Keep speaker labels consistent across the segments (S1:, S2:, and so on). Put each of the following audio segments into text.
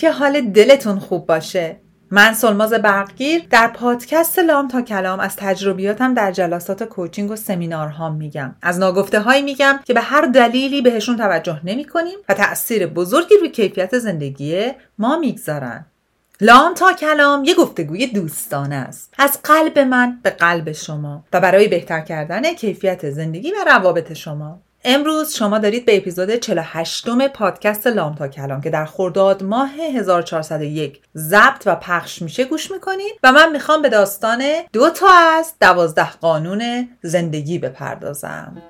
S1: که حال دلتون خوب باشه. من سلماز برقگیر در پادکست لام تا کلام از تجربیاتم در جلسات کوچینگ و سمینارها میگم. از ناگفته هایی میگم که به هر دلیلی بهشون توجه نمی کنیم و تأثیر بزرگی روی کیفیت زندگی ما می‌گذارن. لام تا کلام یه گفتگوی دوستانه است. از قلب من به قلب شما و برای بهتر کردن کیفیت زندگی و روابط شما. امروز شما دارید به اپیزود 48 م پادکست لام تا کلام که در خرداد ماه 1401 ضبط و پخش میشه گوش می‌کنید و من می‌خوام به داستان دو تا از دوازده قانون زندگی بپردازم.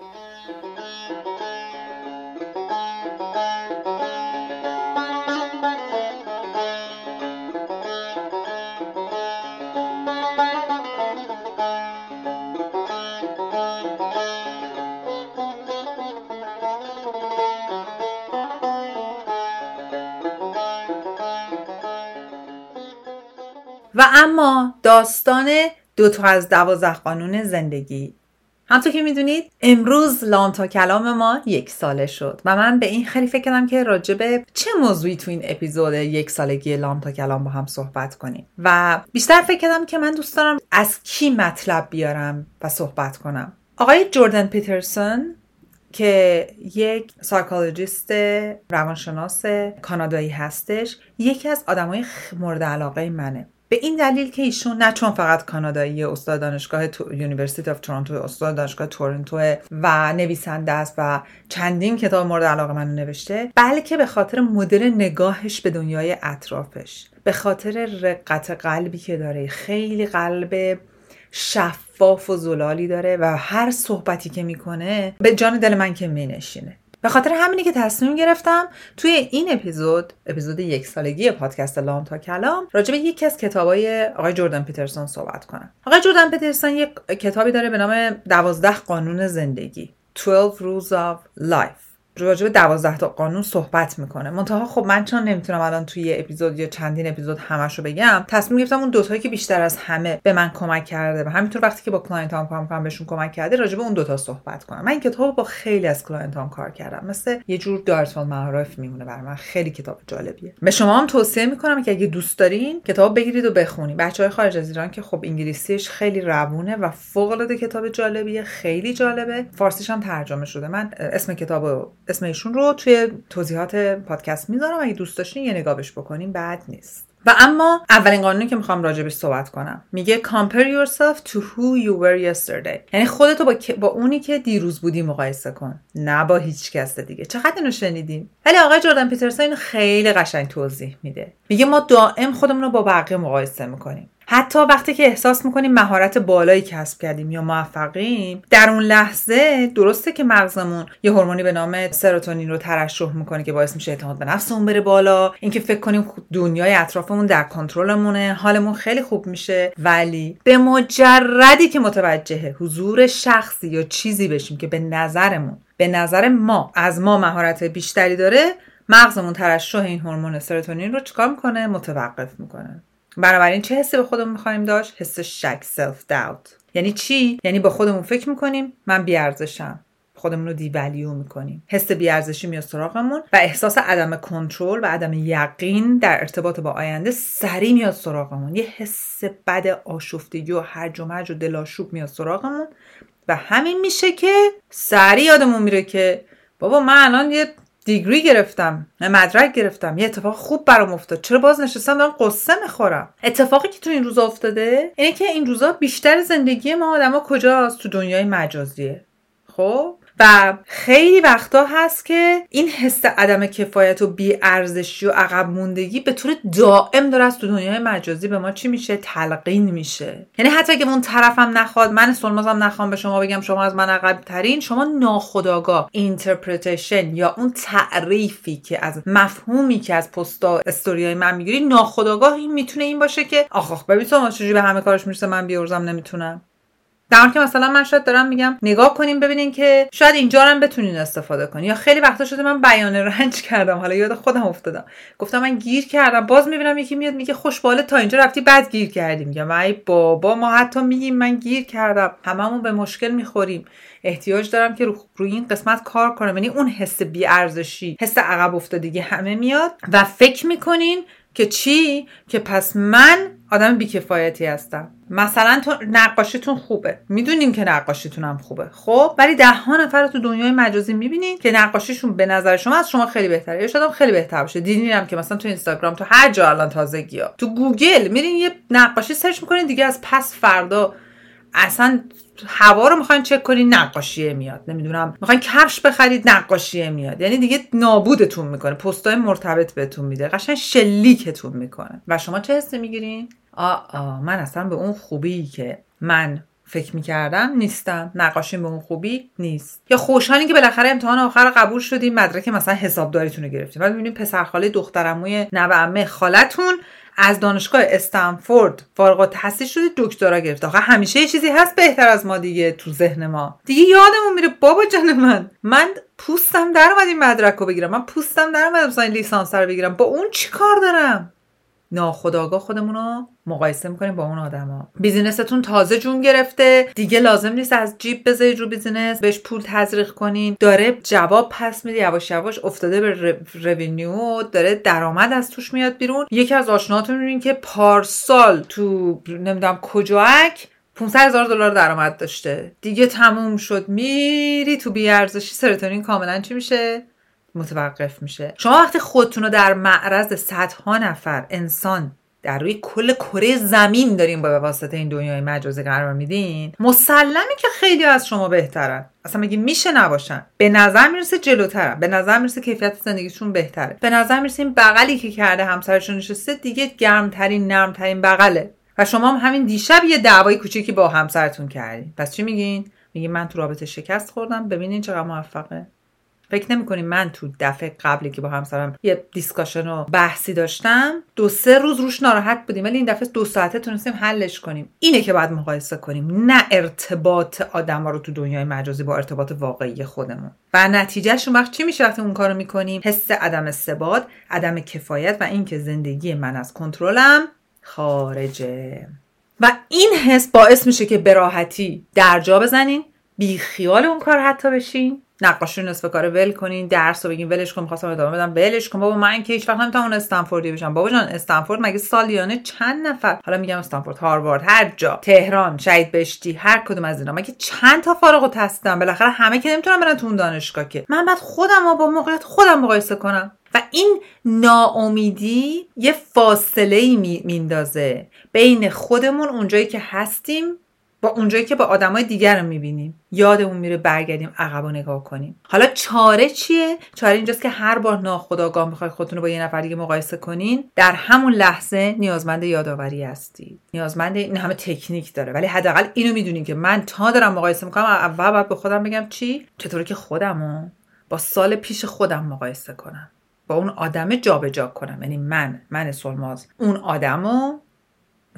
S1: و اما داستان دو تا از دوازده قانون زندگی. همونطور که می‌دونید امروز لام تا کلام ما یک ساله شد و من به این خیلی فکر کردم که راجبه چه موضوعی تو این اپیزود یک سالگی لام تا کلام با هم صحبت کنیم. و بیشتر فکر کردم که من دوست دارم از کی مطلب بیارم و صحبت کنم. آقای جوردن پیترسون که یک psychologist روانشناس کانادایی هستش یکی از آدمای مورد علاقه منه. به این دلیل که ایشون نه چون فقط کانادایی استاد دانشگاه University of Toronto استاد دانشگاه تورنتو و نویسنده است و چندین کتاب مورد علاقه من نوشته بلکه به خاطر مدل نگاهش به دنیای اطرافش. به خاطر رقت قلبی که داره خیلی قلب شفاف و زلالی داره و هر صحبتی که می‌کنه به جان دل من که مینشینه. به خاطر همینی که تصمیم گرفتم توی این اپیزود اپیزود یک سالگی پادکست لام تا کلام راجع به یکی از کتابای آقای جردن پیترسون صحبت کنم. آقای جردن پیترسون یک کتابی داره به نام دوازده قانون زندگی 12 Rules of Life. راجع به دوازده تا قانون صحبت می‌کنه. منتها خب من چون نمی‌تونم الان توی اپیزود یا چندین اپیزود همش رو بگم تصمیم گرفتم اون دوتایی که بیشتر از همه به من کمک کرده و همینطور وقتی که با client هام کار می‌کنم بهشون کمک کرده راجع به اون دوتا صحبت کنم. من این کتاب با خیلی از client هام کار کردم. مثل یه جور دایرةالمعارف میمونه برای من. خیلی کتاب جالبیه. به شما هم توصیه می‌کنم که اگه دوست دارین کتاب بگیرید و بخونید. بچه های خارج از ایران که خب انگلیسیش خیلی روونه و فوق العاده کتاب جالبیه خیلی جالبه. فارسیش هم ترجمه شده. من اسم کتاب اسم ایشون رو توی توضیحات پادکست می‌ذارم. اگه دوست داشتین یه نگاه بهش بکنین بد نیست. و اما اولین قانونی که می‌خوام راجبش صحبت کنم. میگه compare yourself to who you were yesterday. یعنی خودتو با, با اونی که دیروز بودی مقایسه کن. نه با هیچ کس دیگه. چقدر اینو شنیدیم ولی آقای جردن پیترسون خیلی قشنگ توضیح میده. میگه ما دائم خودمون رو با بقیه مقایسه می‌کنیم. حتی وقتی که احساس می‌کنیم مهارت بالایی کسب کردیم یا موفقیم در اون لحظه درسته که مغزمون یه هورمونی به نام سروتونین رو ترشح می‌کنه که باعث میشه اعتماد به نفسمون بره بالا. اینکه فکر کنیم دنیای اطرافمون در کنترلمونه حالمون خیلی خوب میشه. ولی به مجردی که متوجه حضور شخصی یا چیزی بشیم که به نظرمون به نظر ما از ما مهارت بیشتری داره مغزمون ترشح این هورمون سروتونین رو چیکار می‌کنه؟ متوقف می‌کنه. بنابراین چه حسی به خودمون می‌خوایم داشت؟ حس شک سلف داوت یعنی چی؟ یعنی با خودمون فکر می‌کنیم من بیارزشم. خودمون رو دیولیو می‌کنیم. حس بیارزشی میاد سراغمون و احساس عدم کنترل و عدم یقین در ارتباط با آینده سریع میاد سراغمون. یه حس بد آشفتگی و هرج و مرج و دلاشوب میاد سراغمون و همین میشه که سریع یادمون میره که بابا من الان یه degree گرفتم مدرک گرفتم. یه اتفاق خوب برام افتاد. چرا باز نشستم دارم غصه می‌خورم اتفاقی که تو این روزا افتاده اینه که این روزا بیشتر زندگی ما آدما کجاست؟ تو دنیای مجازیه. خب؟ و خیلی وقتا هست که این حس عدم کفایت و بی‌ارزشی و عقب موندگی به طور دائم داره از تو دنیای مجازی به ما چی میشه؟ تلقین میشه. یعنی حتی اگه اون طرفم نخواد من سولمازم نخوام به شما بگم شما از من عقب ترین شما ناخودآگاه interpretation یا اون تعریفی که از مفهومی که از پستا استوریای من می‌گیری ناخودآگاه این می‌تونه این باشه که آخ آخ ببین تو به همه کارش می‌رسه من بیورزم نمی‌تونم. در که مثلا من شاید دارم میگم نگاه کنیم ببینین که شاید اینجا هم بتونین استفاده کنین. یا خیلی وقتا شده من بیان رنج کردم. حالا یاد خودم افتادم. گفتم من گیر کردم. باز می‌بینم یکی میاد میگه خوشباله تا اینجا رفتی بعد گیر کردیم میگم ای بابا ما حتی میگیم من گیر کردم. هممون به مشکل می‌خوریم. احتیاج دارم که روی این قسمت کار کنم. یعنی اون حس بیارزشی حس عقب افتادگی همه میاد. و فکر می‌کنین که چی؟ که پس من آدم بیکفایتی هستم. مثلا تو نقاشیتون خوبه. می‌دونین که نقاشیتون هم خوبه. خب؟ ولی ده ها نفر تو دنیای مجازی می‌بینین که نقاشیشون به نظر شما از شما خیلی بهتره. یا شاید خیلی بهتر باشه. دیدینم که مثلا تو اینستاگرام تو هر جا الان تازگی ها. تو گوگل میرین یه نقاشی search می‌کنین دیگه از پس فردا اصلا هوا رو می‌خواین چک کنید نقاشیه میاد. نمی‌دونم می‌خواین کفش بخرید نقاشیه میاد. یعنی دیگه نابودتون می‌کنه. پستای مرتبط بهتون میده. قشنگ شلیکتون می‌کنه. و شما چه حسی می‌گیرین؟ آ آ من اصلا به اون خوبی که من فکر می‌کردم نیستم. نقاشیم به اون خوبی نیست. یا خوشحالین که بالاخره امتحان آخر قبول شدیم مدرک مثلا حسابداریتون رو گرفتیم بعد می‌بینیم پسرخاله دختر عموی نوه خالتون از دانشگاه استنفورد فارغ التحصیل شده دکترا گرفته. آخه همیشه یه چیزی هست بهتر از ما دیگه تو ذهن ما. دیگه یادمون میره بابا جان من من پوستم در اومد این مدرک رو بگیرم. من پوستم در اومد مثلا لیسانس رو بگیرم. با اون چی کار دارم؟ ناخودآگاه خودمون رو مقایسه می‌کنیم با اون آدما. business تون تازه جون گرفته. دیگه لازم نیست از جیب بذارید رو business. بهش پول تزریق کنین. داره جواب پس میده. یواش یواش افتاده به revenue داره درآمد از توش میاد بیرون. یکی از آشناهاتون می‌بینین که پارسال تو نمی‌دونم کجاک 500 هزار دلار درآمد داشته. دیگه تموم شد. میری تو بیارزشی. سرتونین کاملا چی میشه؟ متوقف میشه. شما وقتی خودتون رو در معرض صدها نفر انسان در روی کل کره زمین داریم با واسطه این دنیای مجازی قرار میدین مسلمه که خیلی از شما بهترن. اصلا مگه میشه نباشن. به نظر می‌رسه جلوترن. به نظر می‌رسه کیفیت زندگیشون بهتره. به نظر می‌رسه این بغلی که کرده همسرشون نشسته دیگه گرمترین نرمترین بغله. و شما هم همین دیشب یه دعوای کوچیکی با همسرتون کردین. پس چی میگین؟ میگین من تو رابطه شکست خوردم. ببینین چقدر موفقه. فکر نمی من تو دفعه قبلی که با همسرم یه دیسکاشن و بحثی داشتم دو سه روز روش ناراحت بودیم ولی این دفعه دو ساعته تونستیم حلش کنیم. اینه که باید مقایسه کنیم نه ارتباط آدم ها رو تو دنیای مجازی با ارتباط واقعی خودمون. و نتیجهشون وقت چی میشه وقتی اون کارو می‌کنیم؟ حس عدم ثبات عدم کفایت و اینکه زندگی من از کنترلم خارجه. و این حس باعث میشه که به راحتی درجا بزنین بی خیال اون کار حتی بشین. نقاشی نصف کار ول کنین درس رو بگین ولش کن می‌خواستم ادامه بدم. ولش کن. بابا من که هیچ وقت نمی‌تونم استنفوردی بشم. بابا جان استنفورد مگه سالیانه چند نفر؟ حالا میگم استنفورد هاروارد هر جا. تهران شهید بهشتی هر کدوم از اینا. مگه چند تا فارغ التحصیلن؟ بالاخره همه که نمی‌تونن برن تو اون دانشگاه که. من بعد خودم با موقعیت خودم مقایسه کنم. و این ناامیدی یه فاصله ای میندازه بین خودمون اونجایی که هستیم با اونجایی که با آدمای دیگر رو می‌بینیم. یادمون میره برگردیم عقب و نگاه کنیم. حالا چاره چیه؟ چاره اینجاست که هر بار ناخداگاه می‌خوای خودتون رو با یه نفر دیگه مقایسه کنین. در همون لحظه نیازمند یادآوری هستید. نیازمند این همه تکنیک داره. ولی حداقل اینو می‌دونین که من تا دارم مقایسه می‌کنم اول باید به خودم بگم چی؟ چطوری که خودمو با سال پیش خودم مقایسه کنم. با اون آدم جابجا کنم. یعنی من من سلماز. اون آدمو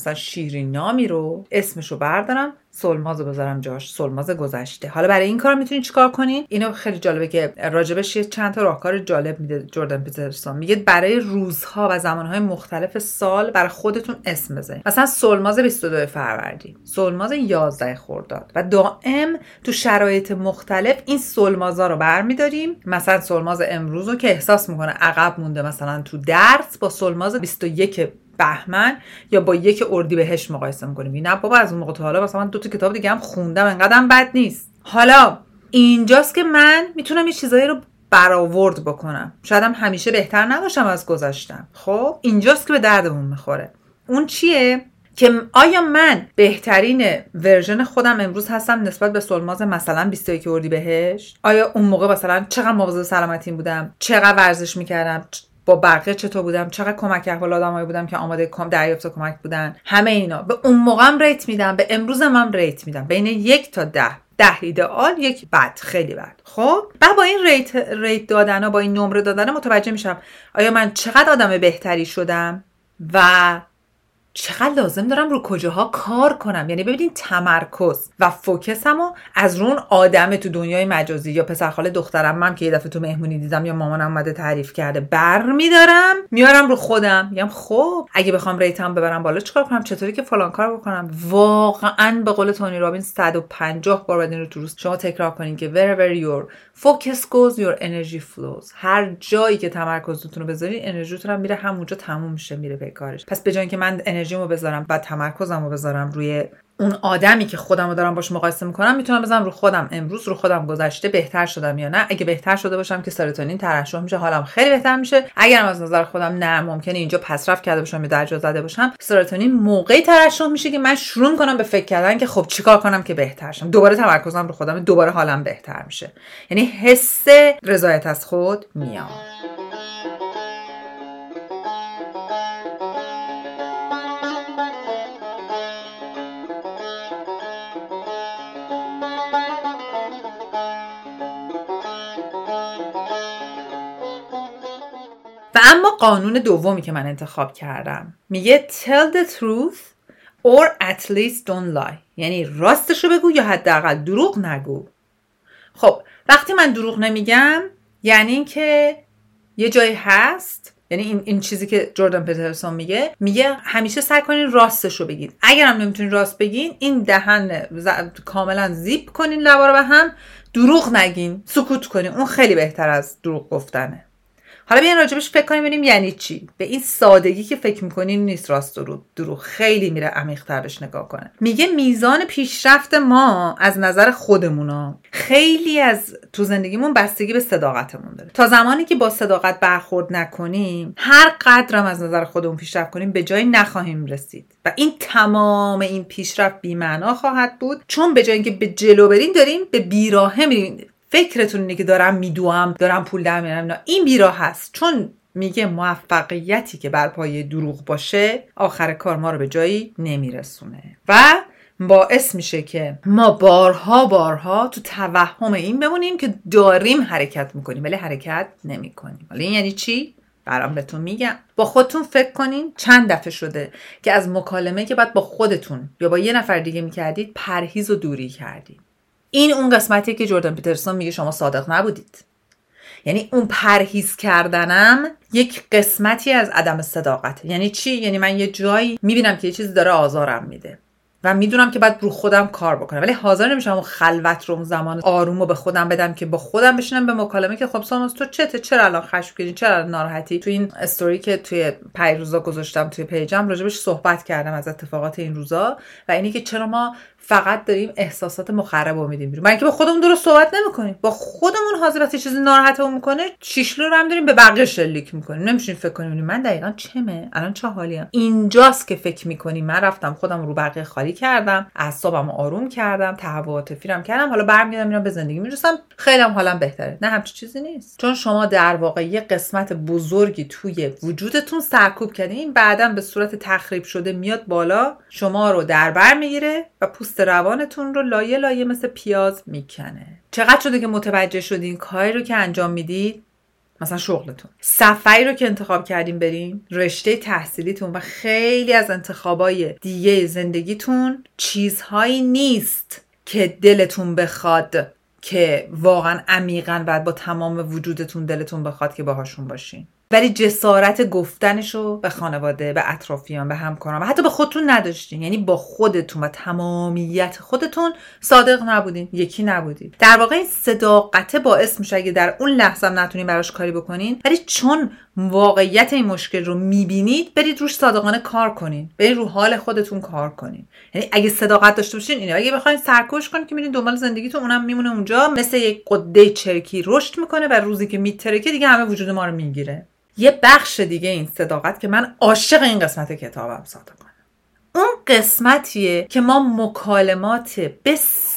S1: مثلا شیرین نامی رو اسمش رو بردارم سلماز رو بذارم جاش سلماز گذشته. حالا برای این کار می‌تونید چیکار کنین اینو خیلی جالبه که راجبش یه چند تا راهکار جالب میده جردن پیترسون. میگه برای روزها و زمانهای مختلف سال برای خودتون اسم بزنید مثلا سلماز 22 فروردین. سلماز 11 خرداد. و دائم تو شرایط مختلف این سلمازا رو برمیداریم. مثلا سلماز امروز رو که احساس می‌کنه عقب مونده مثلا تو درس با سلماز 21 بهمن یا با یک اردی بهش مقایسه می‌کنیم. نه بابا از اون موقع تا حالا مثلا من دو تا کتاب دیگه هم خوندم انقدرم بد نیست. حالا اینجاست که من می‌تونم یه چیزایی رو برآورد بکنم. شاید هم همیشه بهتر نباشم از گذاشتم خب؟ اینجاست که به دردمون می‌خوره. اون چیه؟ که آیا من بهترین ورژن خودم امروز هستم نسبت به سلماز مثلا 21 اردی بهش آیا اون موقع مثلا چقدر مواظب سلامتیم بودم؟ چقدر ورزش می‌کردم؟ با بقیه چطور بودم چقدر کمک احوال آدمایی بودم که آماده دریافت کمک بودن. همه اینا. به اون موقعم rate میدم به امروزم هم rate میدم. بین یک تا ده. ده ایدئال یک بد. خیلی بد. خب؟ بعد با این rate rate دادن و با این نمره دادن متوجه میشم آیا من چقدر آدم بهتری شدم و چقدر لازم دارم رو کجاها کار کنم؟ یعنی ببینین تمرکز و فوکسم و از رون آدم تو دنیای مجازی یا پسرخاله دختر عموی من که یه دفعه تو مهمونی دیدم یا مامانم اومده تعریف کرده بر میدارم میارم رو خودم. میگم خب اگه بخوام rate م ببرم بالا چیکار کنم؟ چطوری که فلان کار بکنم؟ واقعا به قول تونی رابینز 150 بار باید رو تو روز شما تکرار کنین که wherever your focus goes your energy flows. هر جایی که تمرکزتون رو بذارین انرژیتون هم میره همونجا تموم میشه میره به کارش. پس به جای که من انرژیمو بذارم و تمرکزمو بذارم روی اون آدمی که خودم رو دارم باش مقایسه می‌کنم می‌تونم بزنم رو خودم. امروز رو خودم گذشته بهتر شدم یا نه؟ اگه بهتر شده باشم که سرتونین ترشح میشه حالم خیلی بهتر میشه. اگرم از نظر خودم نه ممکنه اینجا پسرفت کرده باشم یا درجا زده باشم سرتونین موقعی ترشح میشه که من شروع کنم به فکر کردن که خب چیکار کنم که بهتر شم. دوباره تمرکزم رو خودم دوباره حالم بهتر میشه. یعنی حس رضایت از خود میاد اما قانون دومی که من انتخاب کردم. میگه tell the truth or at least don't lie. یعنی راستشو بگو یا حداقل دروغ نگو. خب وقتی من دروغ نمیگم یعنی اینکه یه جایی هست یعنی این, این چیزی که جردن پترسون میگه میگه همیشه سعی کنین راستش رو بگید اگر هم نمی‌تونین راست بگین این دهن کاملا زیپ کنین لبا رو به هم دروغ نگین سکوت کنین. اون خیلی بهتر از دروغ گفتنه. حالا بیاین راجبش فکر کنیم ببینیم یعنی چی. به این سادگی که فکر می‌کنین نیست راست درو درو خیلی میره عمیق‌تر بهش نگاه کنه. میگه میزان پیشرفت ما از نظر خودمونا خیلی از تو زندگیمون بستگی به صداقتمون داره. تا زمانی که با صداقت برخورد نکنیم هر قدرم از نظر خودمون پیشرفت کنیم به جایی نخواهیم رسید. و این تمام این پیشرفت بیمعنا خواهد بود. چون به جای اینکه به جلو برین داریم به بیراهه میریم. فکرتون اینه که دارم میدوام دارم پول در میارم این بیراه هست چون میگه موفقیتی که بر پایه دروغ باشه آخر کار ما رو به جایی نمیرسونه. و باعث میشه که ما بارها بارها تو توهم این بمونیم که داریم حرکت می‌کنیم ولی حرکت نمی‌کنیم. حالا این یعنی چی؟ برام بهتون میگم. با خودتون فکر کنین چند دفعه شده که از مکالمه که بعد با خودتون یا با یه نفر دیگه می‌کردید پرهیز و دوری کردید. این اون قسمتی که جردن پیترسون میگه شما صادق نبودید. یعنی اون پرهیز کردنم یک قسمتی از عدم صداقت. یعنی چی؟ یعنی من یه جایی می‌بینم که یه چیزی داره آزارم میده و می‌دونم که باید رو خودم کار بکنم. ولی حاضر نمیشم اون خلوت رو اون زمان آروم رو به خودم بدم که با خودم بشینم به مکالمه که خب سانوس تو چته؟ چرا الان خشمگینی؟ چرا ناراحتی؟ تو این استوری که توی روزا گذاشتم توی پیجم راجبش صحبت کردم از اتفاقات این روزا و اینی که چرا ما فقط داریم احساسات مخرب رو میدیم بیرون. اینکه با خودمون درست صحبت نمی‌کنیم. با خودمون حاضر وقتی چیزی ناراحتمون می‌کنه شیشلو رو هم داریم به بقیه شلیک می‌کنیم. نمیشین فکر کنیم من دقیقا چمه؟ الان چه حالیم؟ اینجاست که فکر می‌کنیم. من رفتم خودم رو بقیه خالی کردم اعصابم آروم کردم تهوع فیرم کردم. حالا برمیگردم اینا به زندگی می‌رسم. خیلی هم حالم بهتره. نه همچین چیزی نیست. چون شما در واقع یه قسمت بزرگی توی وجودتون سرکوب کردین بعدا به صورت تخریب شده میاد بالا شما رو در بر می‌گیره و پوست روانتون رو لایه لایه مثل پیاز می‌کنه. چقدر شده که متوجه شدین کاری رو که انجام می‌دید؟ مثلا شغلتون. سفری رو که انتخاب کردیم بریم رشته تحصیلیتون و خیلی از انتخابای دیگه زندگیتون چیزهایی نیست که دلتون بخواد که واقعا عمیقا بعد با تمام وجودتون دلتون بخواد که باهاشون باشین. ولی جسارت گفتنش رو به خانواده به اطرافیان به همکاران و حتی به خودتون نداشتین. یعنی با خودتون و تمامیت خودتون صادق نبودین یکی نبودین. در واقع این صداقته باعث میشه اگه در اون لحظه هم نتونین براش کاری بکنین ولی چون واقعیت این مشکل رو می‌بینید برید روش صادقانه کار کنین. برید رو حال خودتون کار کنین. یعنی اگه صداقت داشته باشین اینه. اگه بخواین سرکوش کنین که میرین دنبال زندگیتون اونم میمونه اونجا مثل یک قده چرکی رشد می‌کنه و روزی که میترکه دیگه همه وجود ما رو می‌گیره. یه بخش دیگه این صداقت که من عاشق این قسمت کتابم صادقانه. اون قسمتیه که ما مکالمات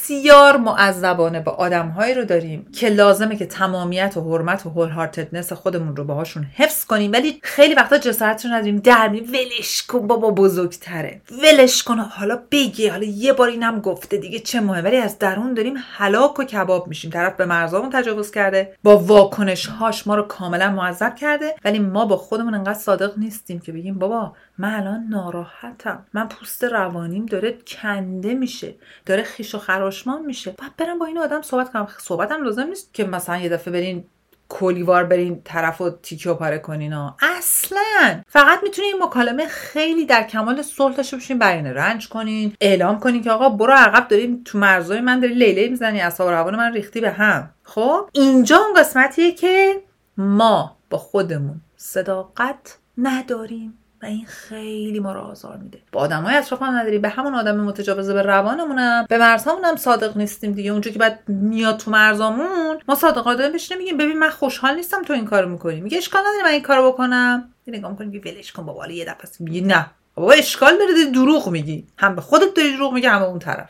S1: بسیار معذبانه با آدمهایی رو داریم که لازمه که تمامیت و حرمت و هول هارتدنس خودمون رو باهاشون حفظ کنیم. ولی خیلی وقتا جسارت رو نداریم. در ولش کن بابا بزرگتره. ولش کن. حالا بگی. حالا یه بار اینم گفته دیگه چه مهم ولی از درون داریم هلاک و کباب میشیم. طرف به مرزامون تجاوز کرده. با واکنش هاش ما رو کاملا معذب کرده. ولی ما با خودمون انقدر صادق نیستیم که بگیم بابا من الان ناراحتم. من پوست روانیم داره کنده میشه. داره خیش و خراشمان میشه. باید برم با این آدم صحبت کنم. صحبتم لازم نیست که مثلا یه دفعه برین کلیوار برین طرف و تیکه و پاره کنین ها. اصلا. فقط می‌تونین این مکالمه خیلی در کمال صلح داشته باشین بیان رنج کنین اعلام کنین که آقا برو عقب داریم تو مرزای من داری لیله می‌زنی اصاب روان من ریختی به هم. خب؟ اینجا اون قسمتیه که ما با خودمون صداقت نداریم. این خیلی ما رو آزار میده. با آدمای اطرافم نداریم به همون آدم متجاوزه به روانمونم. به مرزامونم صادق نیستیم دیگه. اونجا که بعد میاد تو مرزامون ما صادقانه بشینیم میگیم ببین من خوشحال نیستم تو این کارو می‌کنی. میگه اشکال نداره من این کارو بکنم. نگاه می‌کنی ولش کن بابا. یه دفعه میگی نه. بابا اشکال داره. دروغ میگی. هم به خودت داری دروغ میگی هم اون طرف.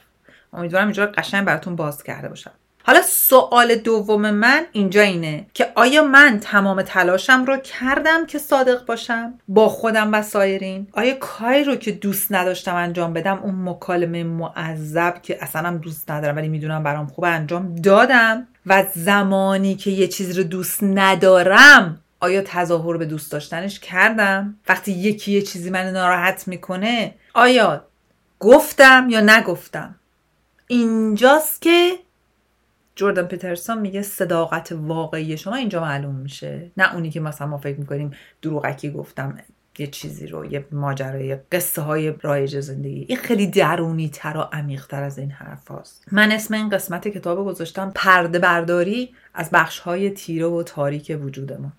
S1: امیدوارم اینجا قشنگ براتون باز کرده باشم. حالا سوال دوم من اینجا اینه که آیا من تمام تلاشم رو کردم که صادق باشم؟ با خودم و سایرین؟ آیا کاری رو که دوست نداشتم انجام بدم اون مکالمه معذب که اصلا هم دوست ندارم ولی می‌دونم برام خوب انجام دادم؟ و زمانی که یه چیز رو دوست ندارم آیا تظاهر به دوست داشتنش کردم؟ وقتی یکی یه چیزی من ناراحت می‌کنه آیا گفتم یا نگفتم؟ اینجاست که جوردن پیترسون میگه صداقت واقعی شما اینجا معلوم میشه. نه اونی که مثلا ما فکر می‌کنیم دروغکی گفتم یه چیزی رو یه ماجرای قصه های رایج زندگی. این خیلی درونی تر و عمیق تر از این حرف هاست. من اسم این قسمت کتاب گذاشتم پرده برداری از بخش های تیره و تاریک وجود ما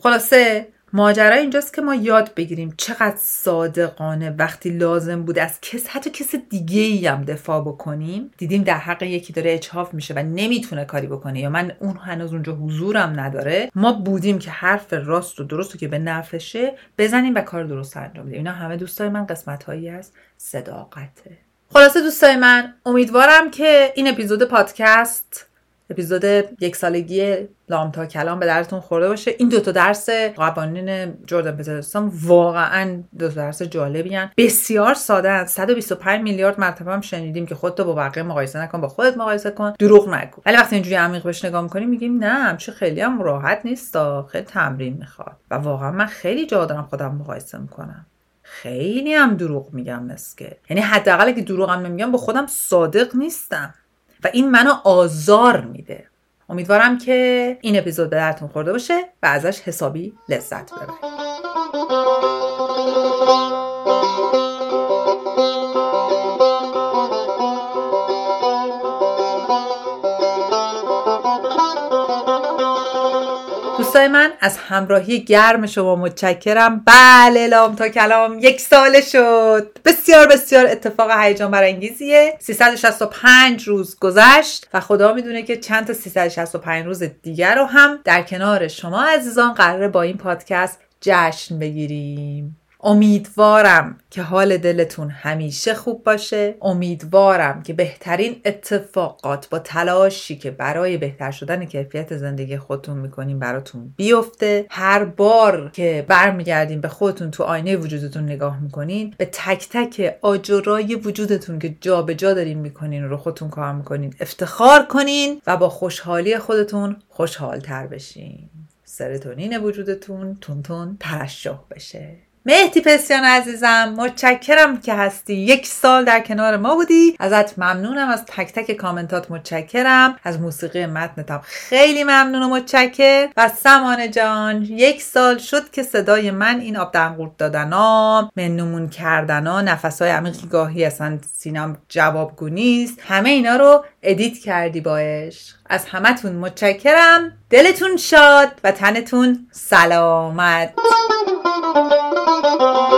S1: خلاصه ماجرا اینجاست که ما یاد بگیریم چقدر صادقانه وقتی لازم بود از کس حتی کس دیگه ای هم دفاع بکنیم. دیدیم در حق یکی داره اچاف میشه و نمی‌تونه کاری بکنه یا من اون هنوز اونجا حضورم نداره. ما بودیم که حرف راست و درست رو که به نفشه بزنیم و کار درست انجام بدیم. اینا همه دوستای من قسمت هایی از صداقته. خلاصه دوستای من امیدوارم که این اپیزود پادکست اپیزود یک سالگی لام تا کلام به درتون خورده باشه. این دوتا درس قوانین جردن پترسون واقعا دو درس جالبی هن. بسیار ساده هن. 125 میلیارد مرتبه هم شنیدیم که خودتو با بقیه مقایسه نکن با خودت مقایسه کن. دروغ نگو. ولی وقتی اینجوری عمیق بهش نگاه می‌کنیم میگیم نه چه خیلی هم راحت نیست. خیلی تمرین می‌خواد. و واقعا من خیلی جا دارم خودم مقایسه می‌کنم. خیلی هم دروغ میگم مسکه. یعنی حداقل که دروغ هم نمیگم با خودم صادق نیستم. و این منو آزار میده. امیدوارم که این اپیزود به درتون خورده باشه و ازش حسابی لذت ببرید. دوستای من از همراهی گرم شما متشکرم. بله لام تا کلام. یک ساله شد. بسیار بسیار اتفاق هیجان برانگیزیه. 365 روز گذشت و خدا می‌دونه که چند تا 365 روز دیگر رو هم در کنار شما عزیزان قراره با این پادکست جشن بگیریم. امیدوارم که حال دلتون همیشه خوب باشه. امیدوارم که بهترین اتفاقات با تلاشی که برای بهتر شدن کیفیت زندگی خودتون می‌کنیم براتون بیفته. هر بار که برمیگردین به خودتون تو آینه وجودتون نگاه می‌کنین به تک تک آجرای وجودتون که جا به جا دارین می‌کنین رو خودتون کار می‌کنین افتخار کنین و با خوشحالی خودتون خوشحال تر بشین. سروتونین وجودتون تون تون ترشح بشه. مهدی پسیان عزیزم متشکرم که هستی. یک سال در کنار ما بودی. ازت ممنونم. از تک تک کامنتات متشکرم. از موسیقی متنتم خیلی ممنون و متشکر. و سمانه جان یک سال شد که صدای من این آب دهن قورت دادنا من و من کردنا نفسهای عمیقی گاهی اصلا سینم جوابگو نیست. همه اینا رو edit کردی با عشق از همتون متشکرم. دلتون شاد و تنتون سلامت. Oh.